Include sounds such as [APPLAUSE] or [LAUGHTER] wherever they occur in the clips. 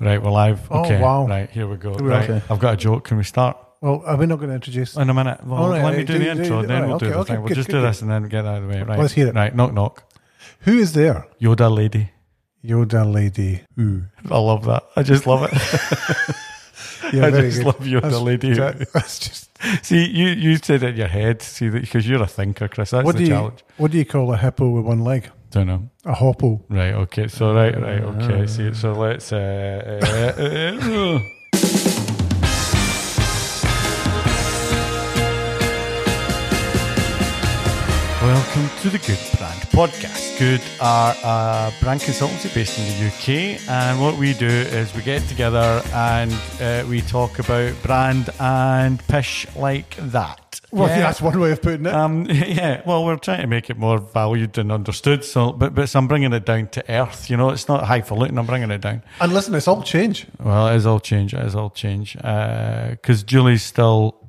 Right, we're live. Oh, Okay. wow. Right, here we go. We're Right, okay. I've got a joke. Can we start? Well, are we not going to introduce? In a minute. Well, All right, let me do do- the intro, do- then right, we'll do okay, the okay, thing. We'll good, just good, do good. this and then get out of the way. Right. Let's hear it. Right, knock knock. Who is there? Yoda lady. Yoda lady. Who? I love that. I just love it. [LAUGHS] Yeah, I just love Yoda That's- lady. that- That's just. [LAUGHS] See, you you said it in your head. See that because you're a thinker, Chris. That's What the do you challenge. What do you call a hippo with one leg? Don't know. A hopple. Right. Okay. So right. Right. Okay. See. So let's. Uh, uh, uh, uh. Welcome to the Good Brand Podcast. Good are a brand consultancy based in the UK, and what we do is we get together and uh, we talk about brand and pish like that. Well, Yeah. that's one way of putting it. Um, [LAUGHS] yeah, well, we're trying to make it more valued and understood. So, but but so I'm bringing it down to earth. You know, it's not highfalutin. I'm bringing it down. and listen, it's all change. Well, it is all change. It is all change. Because Julie's still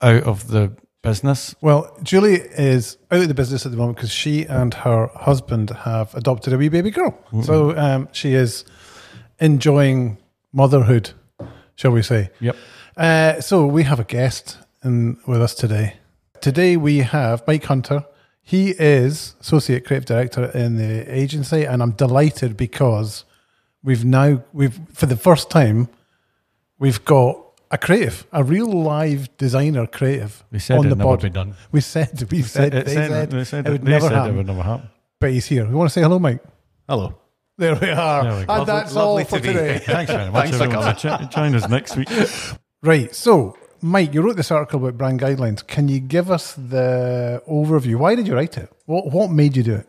out of the business. Well, Julie is out of the business at the moment because she and her husband have adopted a wee baby girl. So um, she is enjoying motherhood, shall we say? Yep. Uh, so we have a guest in, with us today. Today we have Mike Hunter. He is associate creative director in the agency, and I'm delighted because we've now we've for the first time we've got a creative, a real live designer creative on the board. We said on it'd the never pod. be done. We said we said, It they said- said, they said it would never happen, It would never happen. but he's here. We want to say hello, Mike. Hello. There we are, There we and Lovely- that's lovely all for to be today. Thanks very much. Thanks for coming. Join us next week. Right. So, Mike, you wrote this article about brand guidelines. Can you give us the overview? Why did you write it? What What made you do it?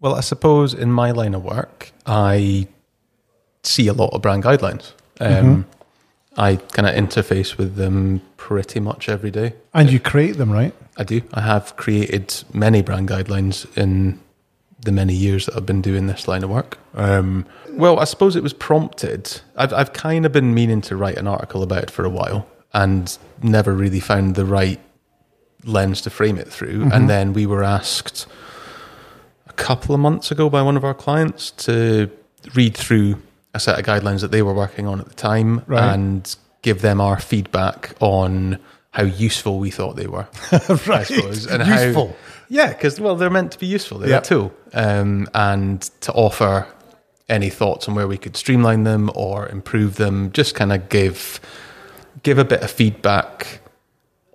Well, I suppose in my line of work, I see a lot of brand guidelines. Um, I kind of interface with them pretty much every day. And you create them, right? I do. I have created many brand guidelines in the many years that I've been doing this line of work. Um, well, I suppose it was prompted. I've, I've kind of been meaning to write an article about it for a while and never really found the right lens to frame it through. And then we were asked a couple of months ago by one of our clients to read through a set of guidelines that they were working on at the time Right. and give them our feedback on how useful we thought they were. [LAUGHS] I suppose. And Useful. How, yeah, because well, they're meant to be useful. They're Yep. a tool, um, and to offer any thoughts on where we could streamline them or improve them. Just kind of give give a bit of feedback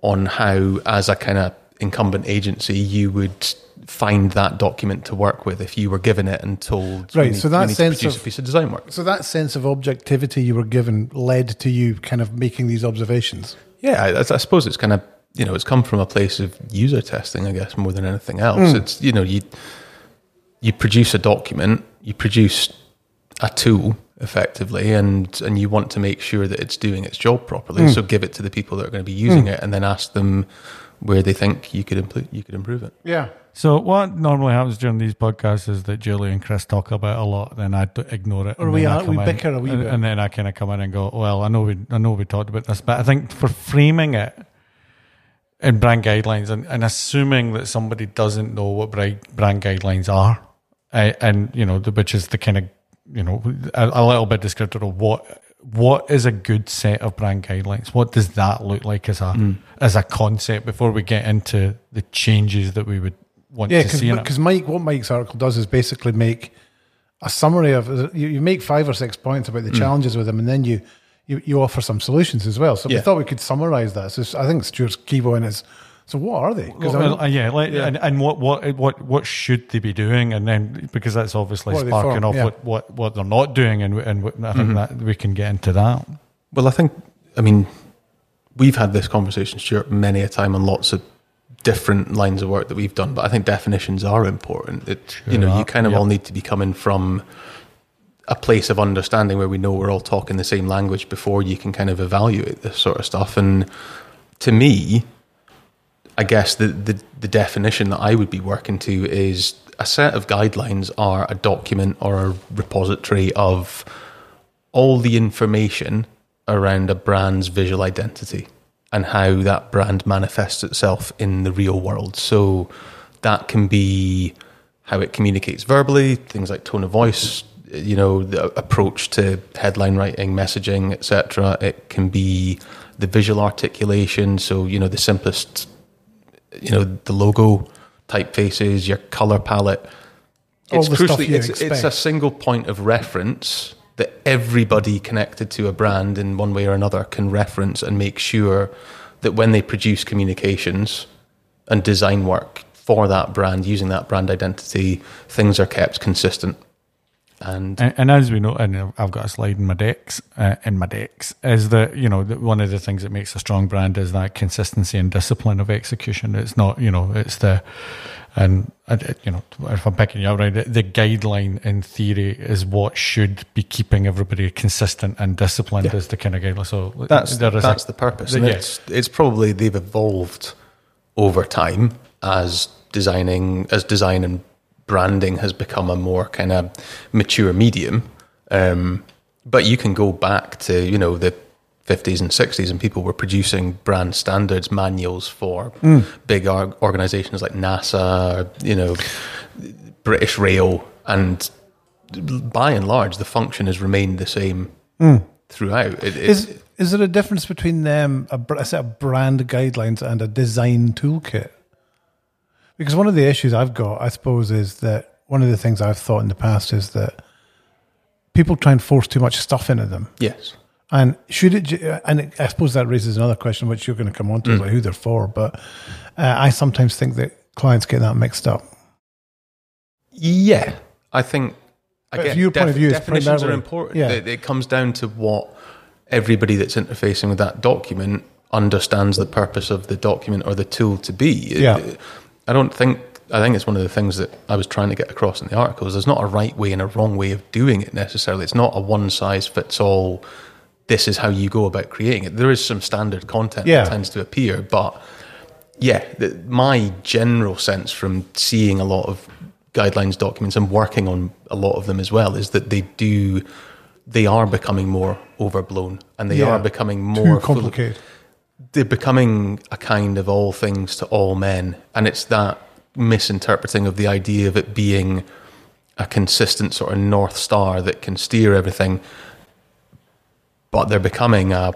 on how, as a kind of incumbent agency, you would find that document to work with if you were given it and told. Right, need- so that we need to sense produce of- a piece of design work. So that sense of objectivity you were given led to you kind of making these observations. Yeah, I, I suppose it's kind of you know it's come from a place of user testing, I guess, more than anything else. Hmm. It's you know you you produce a document, you produce a tool effectively, and and you want to make sure that it's doing its job properly. So give it to the people that are going to be using it, and then ask them where they think you could improve you could improve it. Yeah. So what normally happens during these podcasts is that Julie and Chris talk about it a lot, then I d- ignore it, Or and we then I are- come we in, bicker a wee and, bit. and then I kind of come in and go, "Well, I know we, I know we talked about this, but I think for framing it in brand guidelines and, and assuming that somebody doesn't know what brand, brand guidelines are, uh, and you know, the, which is the kind of you know a, a little bit descriptive of what what is a good set of brand guidelines. What does that look like as a Mm. as a concept before we get into the changes that we would want Yeah, to see it? because Mike, what Mike's article does is basically make a summary of you, you make five or six points about the Mm. challenges with them, and then you, you you offer some solutions as well. So we thought we could summarize that. So I think Stuart's key point is so what are they? 'Cause I Well, mean, uh, yeah, like, And, and what what what what should they be doing? And then because that's obviously What sparking off Yeah. what, what what they're not doing, and and what- I Mm-hmm. think that we can get into that. Well, I think, I mean, we've had this conversation, Stuart, many a time on lots of different lines of work that we've done, but I think definitions are important. It, you know, Sure, you kind of yep. all need to be coming from a place of understanding where we know we're all talking the same language before you can kind of evaluate this sort of stuff. And to me, I guess the, the, the definition that I would be working to is a set of guidelines are a document or a repository of all the information around a brand's visual identity and how that brand manifests itself in the real world. So that can be how it communicates verbally, things like tone of voice, you know, the approach to headline writing, messaging, etc. It can be the visual articulation. So, you know, the simplest, you know, the logo typefaces, your color palette. It's crucially, it's, it's a single point of reference that everybody connected to a brand in one way or another can reference and make sure that when they produce communications and design work for that brand using that brand identity, things are kept consistent. And And, and as we know, and I've got a slide in my decks, uh, in my decks, is that you know that one of the things that makes a strong brand is that consistency and discipline of execution. It's not, you know, it's the, and I- I- you know, if I'm picking you up right, the, the guideline in theory is what should be keeping everybody consistent and disciplined. Yeah. Is the kind of guideline. So that's there is a- that's the purpose. And yeah. it's it's probably they've evolved over time as designing as design and branding has become a more kind of mature medium. Um, but you can go back to you know the 50s and 60s, and people were producing brand standards manuals for big org- organizations like NASA, you know, British Rail, and by and large, the function has remained the same throughout. It, it- Is is there a difference between them, a, a set of brand guidelines and a design toolkit? Because one of the issues I've got, I suppose, is that one of the things I've thought in the past is that people try and force too much stuff into them. yes. And should it, and I suppose that raises another question, which you're going to come on to, Mm. like who they're for. But uh, I sometimes think that clients get that mixed up. Yeah, I think again, from your point of view, definitions are important. yeah. It, it comes down to what everybody that's interfacing with that document understands the purpose of the document or the tool to be. It- Yeah. I don't think. I think it's one of the things that I was trying to get across in the articles. There's not a right way and a wrong way of doing it necessarily. It's not a one size fits all. This is how you go about creating it. There is some standard content Yeah. that tends to appear, but yeah, the, my general sense from seeing a lot of guidelines documents and working on a lot of them as well is that they do, they are becoming more overblown and they Yeah. are becoming Too more full complicated. They're becoming a kind of all things to all men, and it's that misinterpreting of the idea of it being a consistent sort of north star that can steer everything. But they're becoming a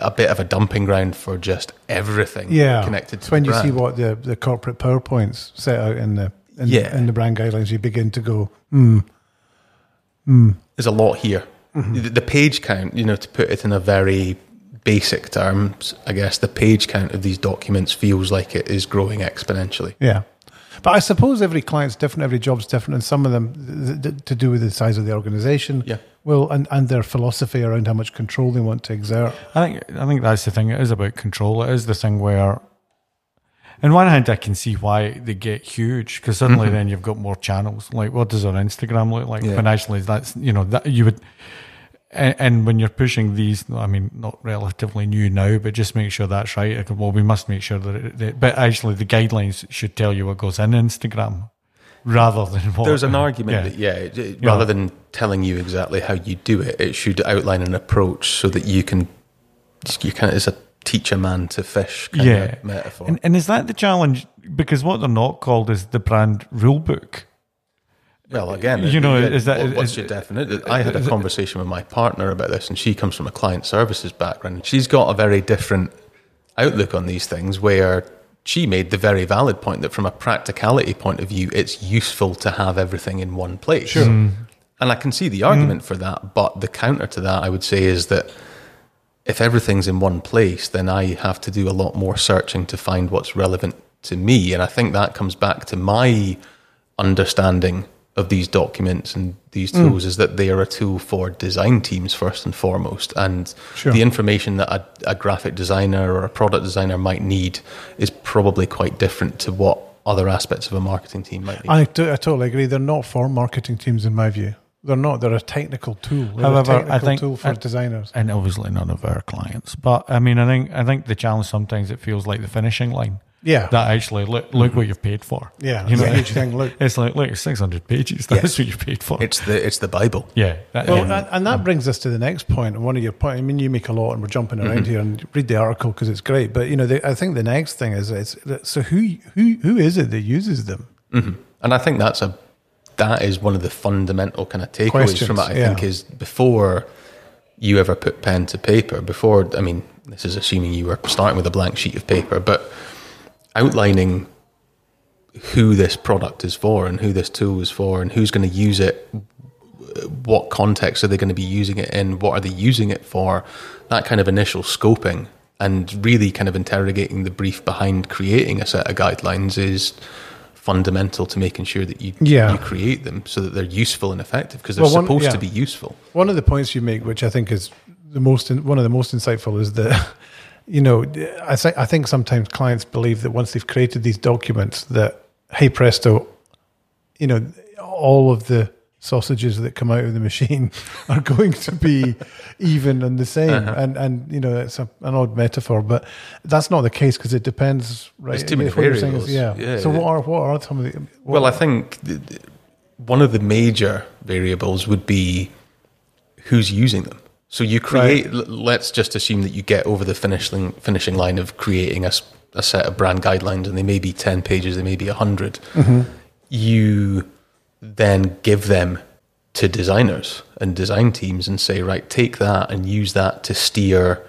a bit of a dumping ground for just everything yeah. connected to when you see what the, the corporate PowerPoints set out in the in, Yeah. in the brand guidelines, you begin to go, hmm, there's a lot here. The, the page count, you know, to put it in a very basic terms, I guess the page count of these documents feels like it is growing exponentially. Yeah. But I suppose every client's different, every job's different, and some of them th- th- to do with the size of the organization. Yeah. Well, and, and their philosophy around how much control they want to exert. I think I think that's the thing. It is about control. It is the thing where, on one hand, I can see why they get huge because suddenly mm-hmm. then you've got more channels. Like, what does our Instagram look like? Yeah. When actually that's you know that you would, and, and when you're pushing these, I mean, not relatively new now, but just make sure that's right. Well, we must make sure that, it, that but actually the guidelines should tell you what goes in Instagram rather than what. There's an [LAUGHS] argument Yeah. that yeah, it- rather than telling you exactly how you do it, it should outline an approach so that you can you of it's a teach a man to fish kind yeah of metaphor. And, and is that the challenge? Because what they're not called is the brand rule book. Well, again, you know, is that- what- what's is- your definition? I had a conversation with my partner about this, and she comes from a client services background. She's got a very different outlook on these things, where she made the very valid point that from a practicality point of view, it's useful to have everything in one place. Sure. Mm. And I can see the argument for that, but the counter to that, I would say, is that if everything's in one place, then I have to do a lot more searching to find what's relevant to me. And I think that comes back to my understanding of these documents and these Mm. tools is that they are a tool for design teams first and foremost. And Sure. the information that a, a graphic designer or a product designer might need is probably quite different to what other aspects of a marketing team might need. I, t- I totally agree. They're not for marketing teams, in my view. They're not. They're a technical tool. They're However, a I technical think- tool for I- designers. and obviously none of our clients. But I mean, I think I think the challenge sometimes it feels like the finishing line. Yeah. That actually look look what you've paid for. yeah. you it's know, a huge thing. Look. [LAUGHS] it's like look, it's six hundred pages. That's what you paid for. it's the it's the Bible. yeah. That, Well, yeah. and, and that um, brings us to the next point. And one of your points, I mean, you make a lot, and we're jumping around mm-hmm. here and read the article because it's great. But you know, the, I think the next thing is, it's, so who who who is it that uses them? Mm-hmm. And I think that's a that is one of the fundamental kind of takeaways Questions, from it. I yeah. think is before you ever put pen to paper. Before, I mean, this is assuming you were starting with a blank sheet of paper, but outlining who this product is for and who this tool is for and who's going to use it what context are they going to be using it in what are they using it for that kind of initial scoping and really kind of interrogating the brief behind creating a set of guidelines is fundamental to making sure that you, Yeah. you create them so that they're useful and effective because they're Well, one- supposed yeah. to be useful One of the points you make, which I think is the most, one of the most insightful, is that you know I think I think sometimes clients believe that once they've created these documents, that hey presto, you know, all of the sausages that come out of the machine [LAUGHS] are going to be even and the same. Uh-huh. And and you know, it's a, an odd metaphor, but that's not the case because it depends. Right, There's too many What is- variables. yeah. Yeah. So what are what are some of the? Well, I think th- th- one of the major variables would be who's using them. So you create. l- Let's just assume that you get over the finishing finishing line of creating a set of brand guidelines, and they may be ten pages, they may be 100 mm-hmm. You then give them to designers and design teams and say, right, take that and use that to steer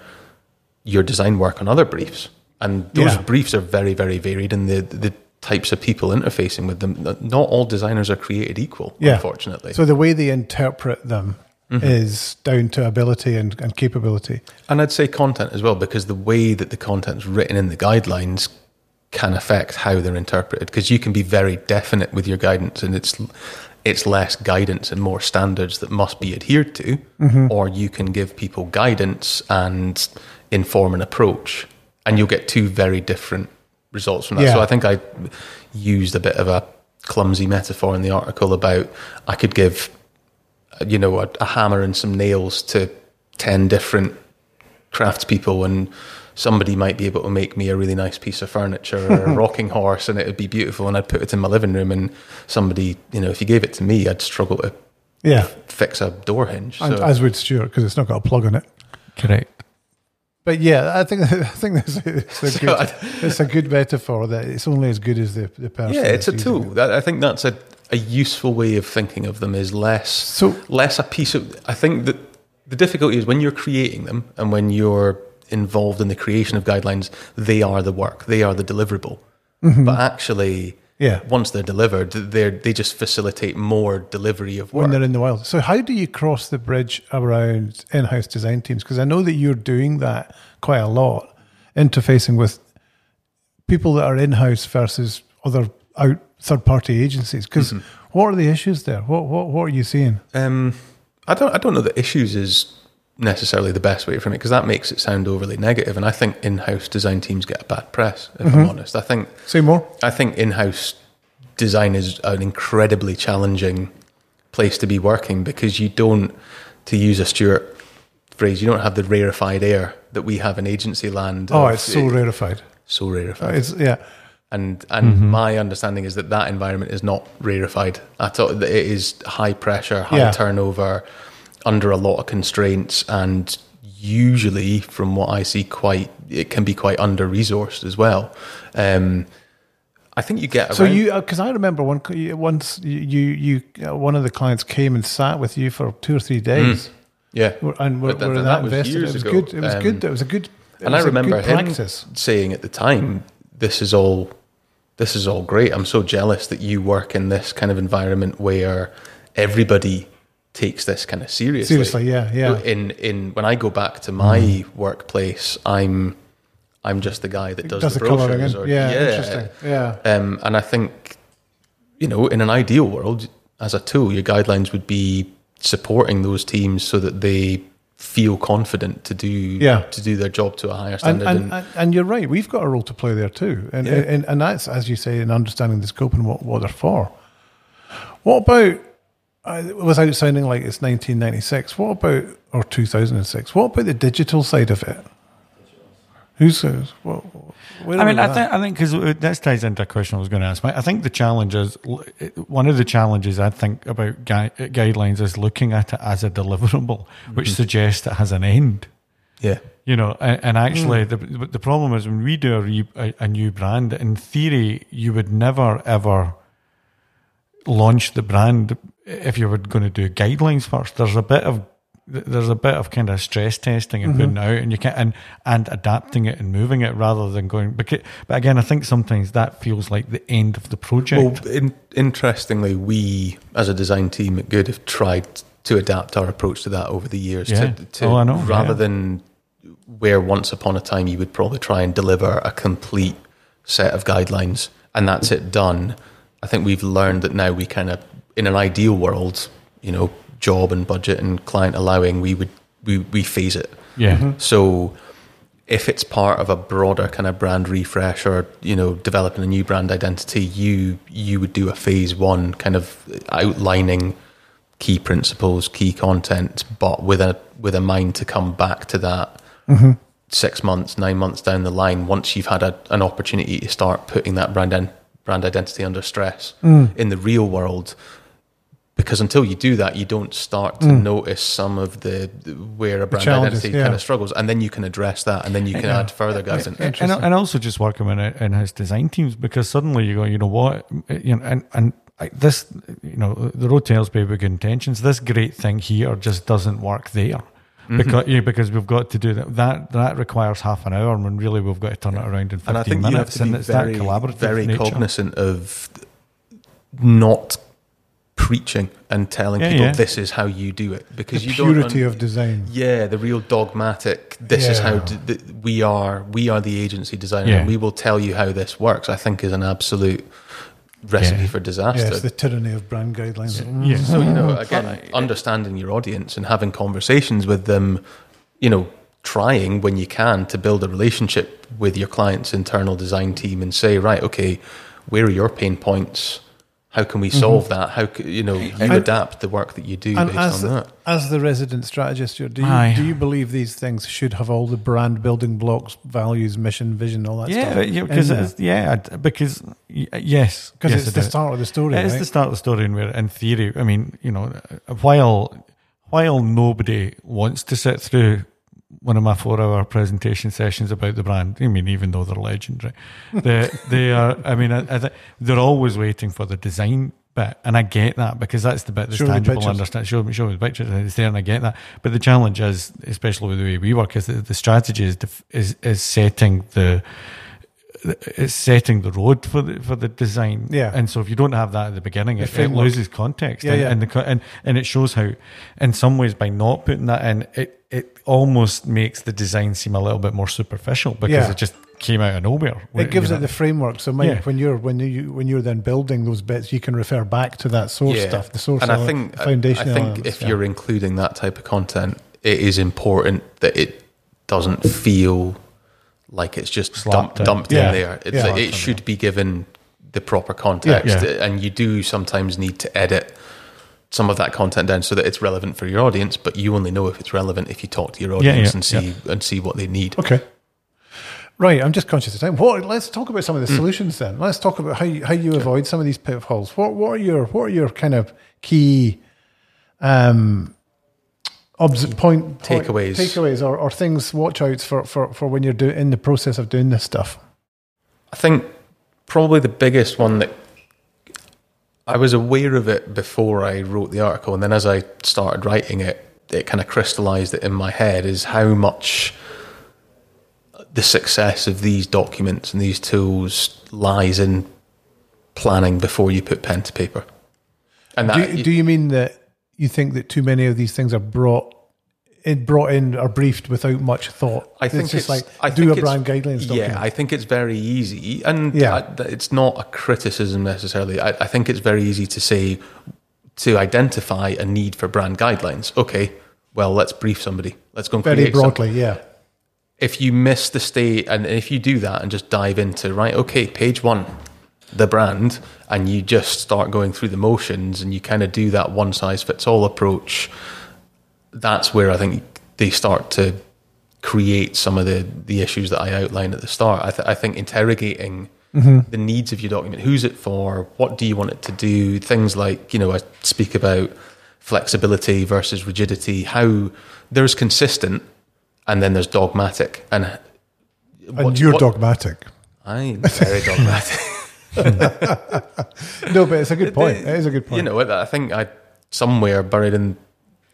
your design work on other briefs. And those Yeah. briefs are very, very varied, and the the types of people interfacing with them. Not all designers are created equal, Yeah. unfortunately. So the way they interpret them Mm-hmm. is down to ability and, and capability. and I'd say content as well, because the way that the content's written in the guidelines can affect how they're interpreted. Because you can be very definite with your guidance, and it's it's less guidance and more standards that must be adhered to, Mm-hmm. or you can give people guidance and inform an approach, and you'll get two very different results from that. Yeah. So I think I used a bit of a clumsy metaphor in the article about I could give you know, a, a hammer and some nails to 10 different craftspeople and somebody might be able to make me a really nice piece of furniture or a [LAUGHS] rocking horse and it would be beautiful and I'd put it in my living room and somebody, you know, if you gave it to me, I'd struggle to Yeah, fix a door hinge. and, as would Stuart because it's not got a plug on it. Correct. But yeah, I think [LAUGHS] I think this it's a [LAUGHS] So good I- it's a good metaphor that it's only as good as the the person. yeah, it's a tool. it. I think that's a, a useful way of thinking of them is less So less a piece of i think that the difficulty is when you're creating them and when you're involved in the creation of guidelines they are the work they are the deliverable but actually Mm-hmm. yeah, once they're delivered they they just facilitate more delivery of work when they're in the wild. So how do you cross the bridge around in-house design teams? Because I know that you're doing that quite a lot, interfacing with people that are in-house versus other out third-party agencies. Because Mm-hmm. what are the issues there? What what what are you seeing? um, i don't i don't know that issues is necessarily the best way from it because that makes it sound overly negative and i think in-house design teams get a bad press if i'm honest i think Say more. I think in-house design is an incredibly challenging place to be working because you don't, to use a Stuart phrase, you don't have the rarefied air that we have in agency land. Oh, of- it's so rarefied. so rarefied. It's yeah. And and my understanding is that that environment is not rarefied at all. It is high pressure, high Yeah. turnover, under a lot of constraints, and usually, from what I see, quite it can be quite under resourced as well. Um, I think you get So you, because I remember one once you you uh, one of the clients came and sat with you for two or three days, yeah, We're- and we're, that- we're that that was invested. years It was ago. good. It was Um, good. It was a good. and I remember him practice. saying at the time, "This is all, this is all great. I'm so jealous that you work in this kind of environment where everybody takes this kind of seriously." Seriously, yeah, yeah. In in when I go back to my workplace, I'm I'm just the guy that does, Does the the brochures. Or, Yeah, interesting. Yeah. Um, and I think, you know, in an ideal world, as a tool, your guidelines would be supporting those teams so that they feel confident to do Yeah. to do their job to a higher standard. and, and, and you're right. We've got a role to play there too, and Yeah. and, and that's as you say in understanding the scope and what, what they're for. What about? Uh, without sounding like it's 1996, what about or 2006? What about the digital side of it? Who's uh, what, I mean, I think I think because uh, this ties into a question I was going to ask. I think the challenge is one of the challenges I think about gui- uh, guidelines is looking at it as a deliverable, which suggests it has an end. yeah, You know, and, and actually, the the problem is when we do a, re, a, a new brand, in theory, you would never ever launch the brand, if you were going to do guidelines first, there's a bit of there's a bit of kind of stress testing and putting mm-hmm. out and you can and and adapting it and moving it rather than going because but again I think sometimes that feels like the end of the project. Well, in, interestingly, we as a design team at Good have tried to adapt our approach to that over the years. Yeah. To, to Oh, I know, rather yeah. than where once upon a time you would probably try and deliver a complete set of guidelines and that's it done. I think we've learned that now we kind of, in an ideal world, you know, job and budget and client allowing, we would we, we phase it. yeah. Mm-hmm. So if it's part of a broader kind of brand refresh or you know developing a new brand identity, you you would do a phase one kind of outlining key principles, key content, but with a with a mind to come back to that mm-hmm. six months, nine months down the line, once you've had a, an opportunity to start putting that brand in, brand identity under stress mm. in the real world. Because until you do that, you don't start to mm. notice some of the where a brand identity yeah. kind of struggles, and then you can address that, and then you can add further guidance. and, and also just working in, in-house design teams because suddenly you go, you know what, you know, and and this, you know, the road tells people good intentions. This great thing here just doesn't work there. Mm-hmm. Because yeah, because we've got to do that. That that requires half an hour, and really we've got to turn it around in fifteen and I think you have minutes. to and be it's very, that collaborative very nature. cognizant of not preaching and telling Yeah, people yeah. this is how you do it because The you don't purity un- of design. yeah the real dogmatic this is how d- th- we are we are the agency designer Yeah. and we will tell you how this works i think is an absolute recipe Yeah. for disaster it's the tyranny of brand guidelines. Yeah. so you know [LAUGHS] again understanding your audience and having conversations with them you know trying when you can to build a relationship with your client's internal design team and say right okay where are your pain points how can we mm-hmm. solve that how c- you know you And- adapt the work that you do based as, on that as the resident strategist, do you, Aye. do you believe these things should have all the brand building blocks, values, mission, vision, all that Yeah, stuff? yeah, because in yeah, because uh, yes, Because yes, it's the do. start of the story, It is right? the start of the story, and where in theory, I mean, you know, uh, while while nobody wants to sit through one of my four-hour presentation sessions about the brand, I mean, even though they're legendary, they they are. I mean, I, I th- they're always waiting for the design bit, and I get that because that's the bit that's Show tangible. Understand? Show me, show me the pictures, and it's there, and I get that. But the challenge is, especially with the way we work, is that the strategy is def- is is setting the it's setting the road for the for the design. Yeah. And so if you don't have that at the beginning, it, it loses context. Yeah, and, yeah. and the and and it shows how, in some ways, by not putting that in, it it almost makes the design seem a little bit more superficial because Yeah. it just came out of nowhere. It gives You it the framework. So, Mike, Yeah. when you're when you when you're then building those bits, you can refer back to that source stuff, the source and I think foundation I think elements, if yeah. you're including that type of content, it is important that it doesn't feel like it's just Slapped dumped, in. dumped Yeah. in there. It's Yeah. like, it should be given the proper context, Yeah. and you do sometimes need to edit some of that content down so that it's relevant for your audience. But you only know if it's relevant if you talk to your audience yeah, and see and see what they need. Okay. Right, I'm just conscious of time. What? Let's talk about some of the solutions then. Let's talk about how you, how you avoid some of these pitfalls. What what are your what are your kind of key um obs- point, point Takeaways. takeaways or, or things watch outs for, for, for when you're doing in the process of doing this stuff. I think probably the biggest one that I was aware of it before I wrote the article, and then as I started writing it, it kind of crystallized it in my head is how much the success of these documents and these tools lies in planning before you put pen to paper. And Do, you- do you mean that you think that too many of these things are brought in, brought in or briefed without much thought? I think it's just like I do a brand guidelines document. Yeah, I think it's very easy, and Yeah. I- it's not a criticism necessarily. I, I think it's very easy to say to identify a need for brand guidelines. Okay, well, let's brief somebody. Let's go and very broadly, yeah. If you miss the state, and if you do that and just dive into right, okay, page one, the brand, and you just start going through the motions, and you kind of do that one size fits all approach. That's where I think they start to create some of the the issues that I outlined at the start. I, th- I think interrogating mm-hmm. the needs of your document, who's it for, what do you want it to do, things like you know I speak about flexibility versus rigidity, how there's consistent and then there's dogmatic, and And you're dogmatic. I'm very [LAUGHS] dogmatic. no, but it's a good point. It is a good point. You know, I think I somewhere buried in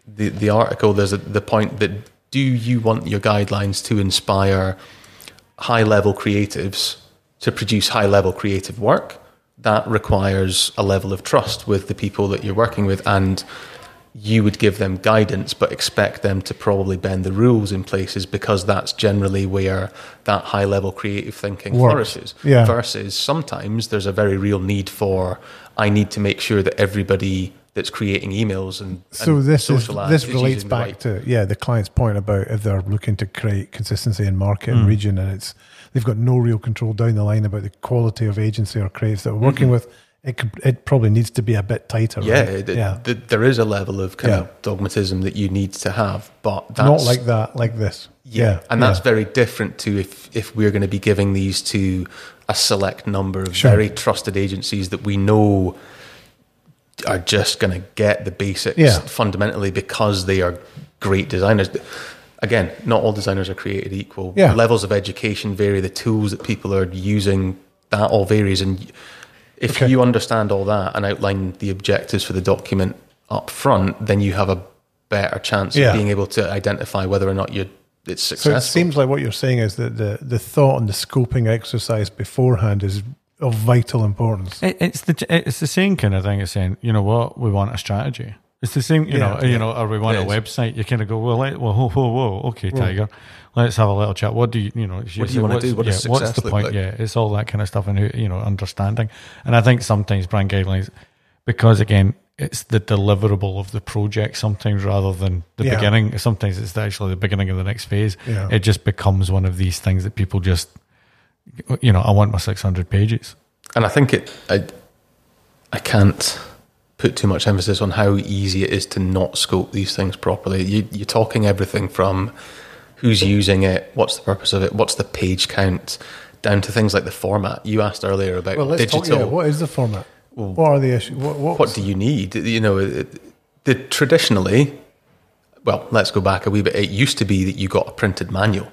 the the article there's a, the point that do you want your guidelines to inspire high level creatives to produce high level creative work? That requires a level of trust with the people that you're working with and you would give them guidance, but expect them to probably bend the rules in places because that's generally where that high level creative thinking Works. flourishes. Yeah. Versus sometimes there's a very real need for I need to make sure that everybody that's creating emails and, so and this is ads this relates back right- to yeah the client's point about if they're looking to create consistency in market Hmm. and region and it's they've got no real control down the line about the quality of agency or creatives that we're working with it could, it probably needs to be a bit tighter Mm-hmm. yeah, right? it- yeah th- there is a level of kind Yeah. of dogmatism that you need to have, but that's not like that like this Yeah, and that's yeah. very different to if if we're going to be giving these to a select number of Sure. very trusted agencies that we know are just going to get the basics Yeah. fundamentally because they are great designers. Again, not all designers are created equal. Yeah. Levels of education vary. The tools that people are using that all varies, and if Okay. you understand all that and outline the objectives for the document up front, then you have a better chance Yeah. of being able to identify whether or not you're it's successful. so it seems like what you're saying is that the the thought and the scoping exercise beforehand is of vital importance It, it's the it's the same kind of thing as saying, you know what, we want a strategy. It's the same, you know, Yeah. you know, or we want It a is. website. You kind of go, well, let, well, whoa, whoa, whoa, okay, Tiger, let's have a little chat. What do you, you know, What do you wanna what's- do? What does yeah, what's the point? like? Yeah, it's all that kind of stuff and you know, understanding. And I think sometimes brand guidelines, because again, it's the deliverable of the project sometimes rather than the Yeah. beginning. Sometimes it's actually the beginning of the next phase. Yeah. It just becomes one of these things that people just, you know, I want my six hundred pages. and I think it. I, I can't put too much emphasis on how easy it is to not scope these things properly. You, you're talking everything from who's using it, what's the purpose of it, what's the page count, down to things like the format. You asked earlier about well let's digital. talk yeah, what is the format what are the issues what, what, what do you need? You know, it- the traditionally, well, let's go back a wee bit. It used to be that you got a printed manual.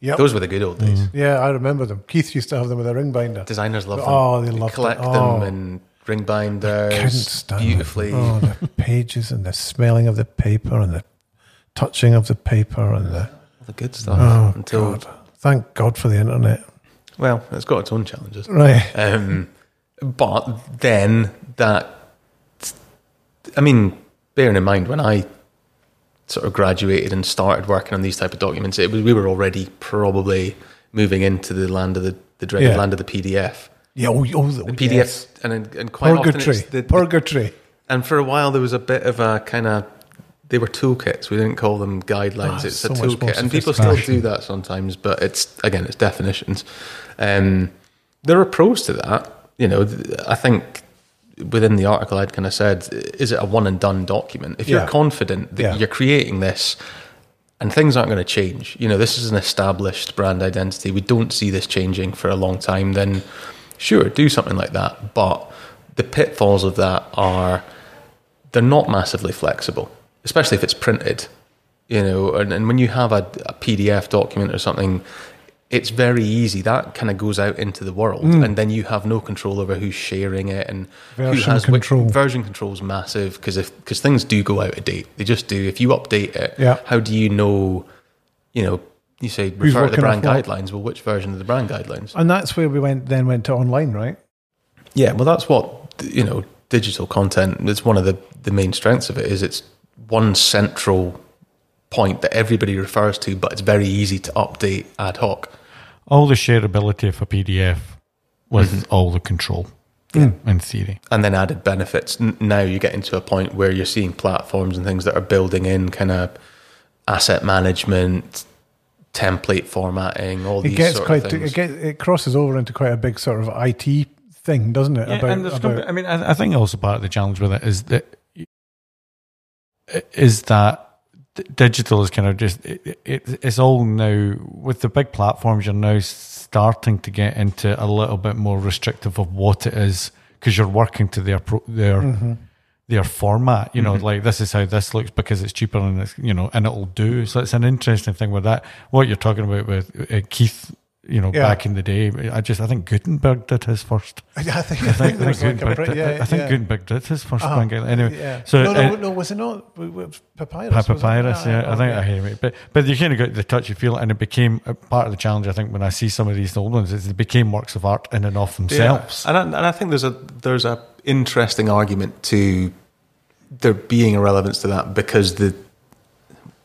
Yep. Those were the good old days. yeah I remember them Keith used to have them with a ring binder Designers love them. Oh, they loved it. collect Oh. them and ring couldn't binders stand beautifully. It. Oh, the [LAUGHS] pages and the smelling of the paper and the touching of the paper and the The good stuff. oh until God! Thank God for the internet. well, it's got its own challenges. Right. Um, but then that, I mean, bearing in mind when I sort of graduated and started working on these type of documents, it was we were already probably moving into the land of the the dreaded Yeah. land of the PDF. Yeah. Oh, oh, the The yes. PDFs and and quite often Purgatory. it's the, the- Purgatory. and for a while there was a bit of a kind of they were toolkits. We didn't call them guidelines. Ah, it's so a toolkit, and people still do that sometimes. But it's again, it's definitions. Um, there are pros to that. You know, I think within the article I'd kind of said, is it a one and done document? If Yeah. you're confident that Yeah. you're creating this and things aren't going to change, you know, this is an established brand identity. We don't see this changing for a long time. Then, sure, do something like that. But the pitfalls of that are they're not massively flexible, especially if it's printed. You know, and, and when you have a, a PDF document or something, it's very easy. That kind of goes out into the world, and then you have no control over who's sharing it and who Mm. Version has which- control. version control is massive because if because things do go out of date, they just do. If you update it, Yeah. how do you know? You know, you say Who's refer to the brand off what? guidelines. Well, which version of the brand guidelines? And that's where we went. Then went to online, right? Yeah, well, that's what you know. Digital content. It's one of the the main strengths of it. Is it's one central point that everybody refers to, but it's very easy to update ad hoc. all the shareability of a PDF with mm-hmm. all the control Yeah. in theory. and then added benefits. N- Now you get into a point where you're seeing platforms and things that are building in kind of asset management, template formatting, all It these gets sort quite. of things. It, get, it crosses over into quite a big sort of IT thing, doesn't it? Yeah, and there's gonna I mean, I, I think also part of the challenge with it is that is that d- digital is kind of just it, it, it's all now with the big platforms. You're now starting to get into a little bit more restrictive of what it is because you're working to their pro, their Mm-hmm. their format. You know, like this is how this looks because it's cheaper and it's you know and it'll do. So it's an interesting thing with that. What you're talking about with uh, Keith you know, Yeah. back in the day. I just I think Gutenberg did his first. [LAUGHS] I think, I think, [LAUGHS] I think, I there's think, like a Gutenberg, did, yeah, I think yeah. Gutenberg did his 1st Uh-huh. brand. Anyway, Yeah. so no, no, uh, no, was it not? W- w- Papyrus. Pa- was it? papyrus, yeah, I think okay. I hear it, but but you kind of got the touchy feel, and it became a part of the challenge. I think when I see some of these old ones, is they became works of art in and of themselves. And I, and I think there's a there's a interesting argument to there being a relevance to that because the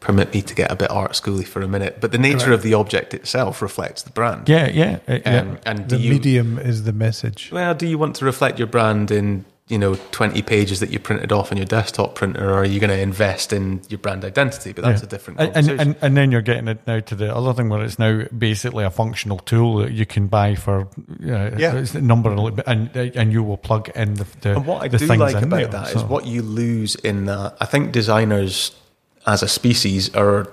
permit me to get a bit art schooly for a minute, but the nature Correct. of the object itself reflects the brand. Yeah, yeah, uh, yeah. Um, and The you medium is the message. well do you want to reflect your brand in you know 20 pages that you printed off on your desktop printer or are you going to invest in your brand identity but that's Yeah. a different And, conversation and and then you're getting it now to the other thing where it's now basically a functional tool that you can buy for uh, Yeah. it's a number of li- and and you will plug in the, the And what I the do things like about there, that is so- what you lose in that. I think designers, as a species, are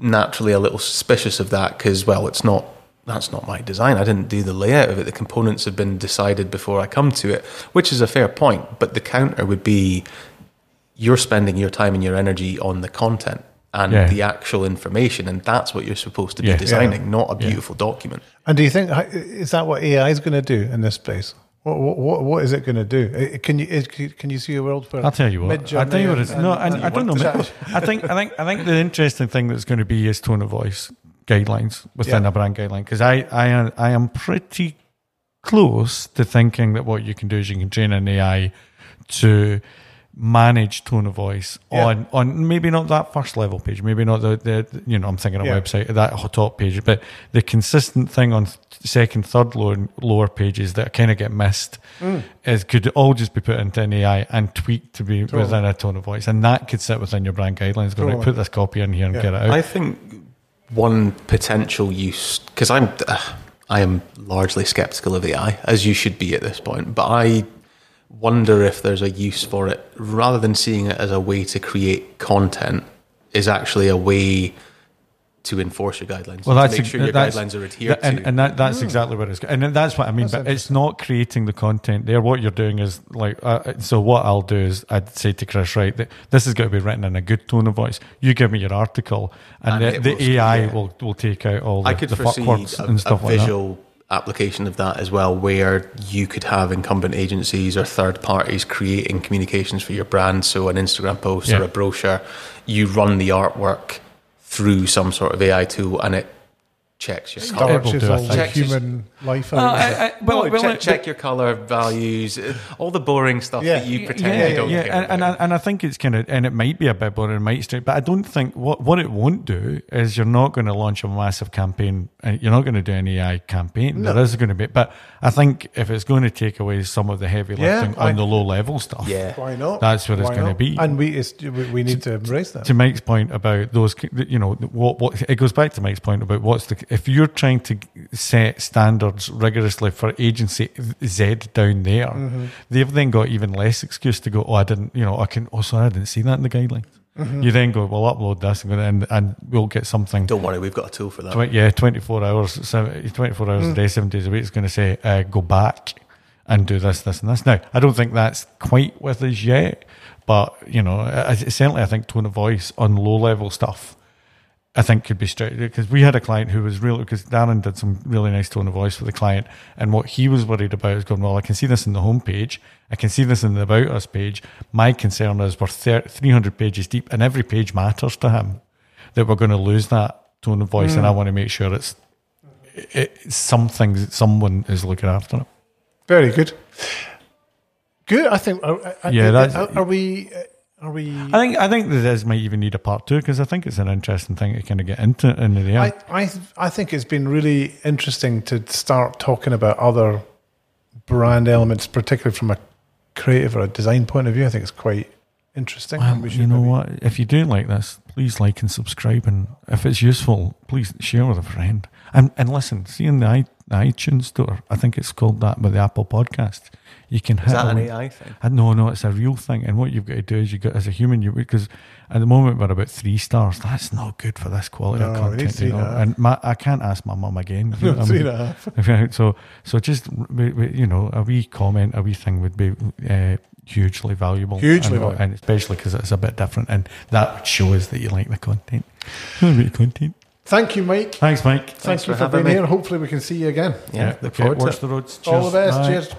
naturally a little suspicious of that because, well, it's not. That's not my design. I didn't do the layout of it. The components have been decided before I come to it, which is a fair point. But the counter would be you're spending your time and your energy on the content and Yeah. the actual information, and that's what you're supposed to be Yeah. designing, not a Yeah. beautiful document. And do you think uh, is that what AI is going to do in this space? What what what, is it going to do? Uh, Can you can you see a world where I'll tell you what. I'll tell you what it's and- no. and- I, I don't know. I think I think I think the interesting thing that's going to be is tone of voice guidelines within Yeah. a brand guideline because I I am- I am pretty close to thinking that what you can do is you can train an AI to manage tone of voice Yeah. on on maybe not that first level page maybe not the, the you know i'm thinking a Yeah. website that top page but the consistent thing on second third lower lower pages that kind of get missed Mm. is could all just be put into an ai and tweaked to be Totally. within a tone of voice and that could sit within your brand guidelines go right put this copy in here and Yeah. get it out I think one potential use because I'm uh, I am largely skeptical of AI as you should be at this point, but I wonder if there's a use for it rather than seeing it as a way to create content is actually a way to enforce your guidelines. Well, to that's make sure your that's- guidelines are adhered and, to. and that, that's exactly what it's. And that's what I mean. That's but it's not creating the content there. What you're doing is like. Uh, so what I'll do is I'd say to Chris, right, that this is going to be written in a good tone of voice. You give me your article, and, And the, the will- AI yeah. will will take out all the, I could the fuck foresee words a, and stuff a like that. Application of that as well, where you could have incumbent agencies or third parties creating communications for your brand. So an Instagram post Yeah. or a brochure, you run the artwork through some sort of AI tool, and it checks your color. It will Starches do a all. Checks- human life. Well, out I- it. I- well, No, well, check, check your color values, uh, all the boring stuff Yeah. that you pretend yeah, you don't yeah, care and, and, about. I, and I think it's kind of, and it might be a bit boring, it might straight, but I don't think what what it won't do is you're not going to launch a massive campaign, and you're not going to do an AI campaign. No. There is going to be, but I think if it's going to take away some of the heavy Yeah, lifting I- on the low level stuff, yeah. Why not? That's what it's gonna be. and we it's, we we need to embrace that. to Mike's point about those, you know, what what it goes back to Mike's point about what's the if you're trying to set standards rigorously for agency Z down there, Mm-hmm. they've then got even less excuse to go. Oh, I didn't, you know, I can. Oh, sorry, I didn't see that in the guidelines. Mm-hmm. You then go, well, upload this and, go, and and we'll get something. Don't worry, we've got a tool for that. Tw- yeah, 24 hours, seven, 24 hours Mm. a day, seven days a week. It's going to say, uh, go back and do this, this, and this. Now, I don't think that's quite with us yet, but, you know, I, I- certainly I think tone of voice on low level stuff, I think could be straight. Because we had a client who was really, because Darren did some really nice tone of voice for the client. And what he was worried about is going, well, I can see this in the homepage. I can see this in the About Us page. My concern is we're 300 pages deep and every page matters to him that we're going to lose that tone of voice, and I mm. want to make sure it's it, it's something someone is looking after it. Very good. Good. I think. Are, Yeah, are, are we? Are we? I think I think this might even need a part two because I think it's an interesting thing to kind of get into in the I. I I think it's been really interesting to start talking about other brand elements, particularly from a creative or a design point of view. I think it's quite interesting. Well, we you know maybe- what? If you do like this, please like and subscribe, and if it's useful, please share with a friend. And and listen, see in the, i iTunes store, I think it's called that with the Apple Podcast. You can Is hit that an away- AI thing? Uh, no, no, it's a real thing. And what you've got to do is you got as a human, you because at the moment we're about three stars. That's not good for this quality No, of we content. three You know? and. And my, I can't ask my mum again. [LAUGHS] No, I three mean, and a half. So so just we- we- you know a wee comment, a wee thing would be uh, hugely valuable, Hugely and, valuable. and especially because it's a bit different, and that shows that you like the content. I like the content. Thank you, Mike. Thanks, Mike. Thank Thanks you for for having being me. here. Hopefully, we can see you again. Yeah, look okay, forward to watch it. the roads. All the best. Bye. Cheers.